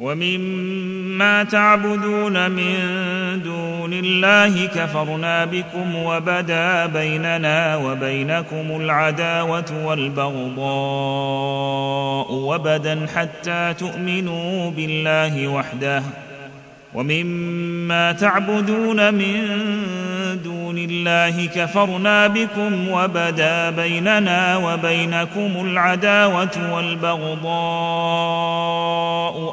ومما تعبدون من دون الله كفرنا بكم وبدا بيننا وبينكم العداوة والبغضاء وبدا حتى تؤمنوا بالله وحده. ومما تعبدون من دون الله كفرنا بكم وبدا بيننا وبينكم العداوة والبغضاء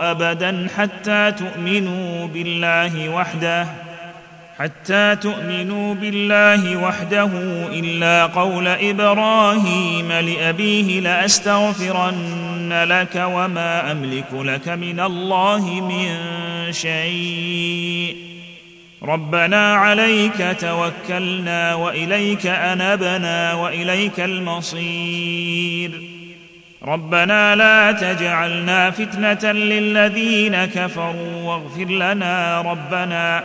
أبدا حتى تؤمنوا بالله وحده حتى تؤمنوا بالله وحده إلا قول إبراهيم لأبيه لأستغفرن لك وما أملك لك من الله من شيء. ربنا عليك توكلنا وإليك أنبنا وإليك المصير. ربنا لا تجعلنا فتنة للذين كفروا واغفر لنا ربنا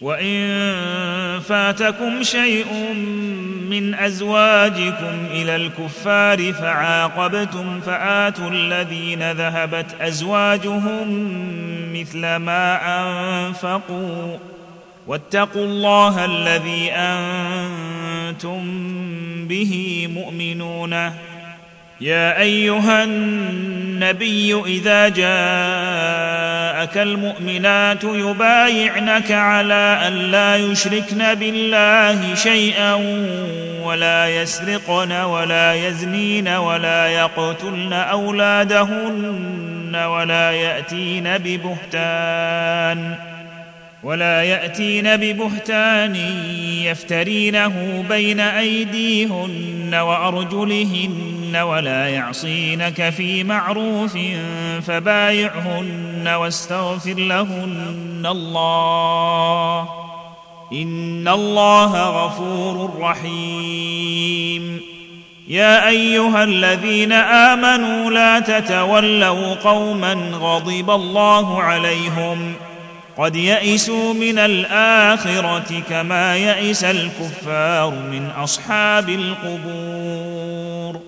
وان فاتكم شيء من ازواجكم إلى الكفار فعاقبتم فاتوا الذين ذهبت ازواجهم مثل ما انفقوا واتقوا الله الذي أنتم به مؤمنون يا ايها النبي اذا جاءك المؤمنات يبايعنك على أن لا يشركن بالله شيئا ولا يسرقن ولا يزنين ولا يقتلن أولادهن ولا يأتين ببهتان ولا يأتين ببهتان يفترينه بين أيديهن وأرجلهن ولا يعصينك في معروف فبايعهن واستغفر لهن الله. إن الله غفور رحيم. يا أيها الذين آمنوا لا تتولوا قوما غضب الله عليهم. قد يئسوا من الآخرة كما يئس الكفار من أصحاب القبور.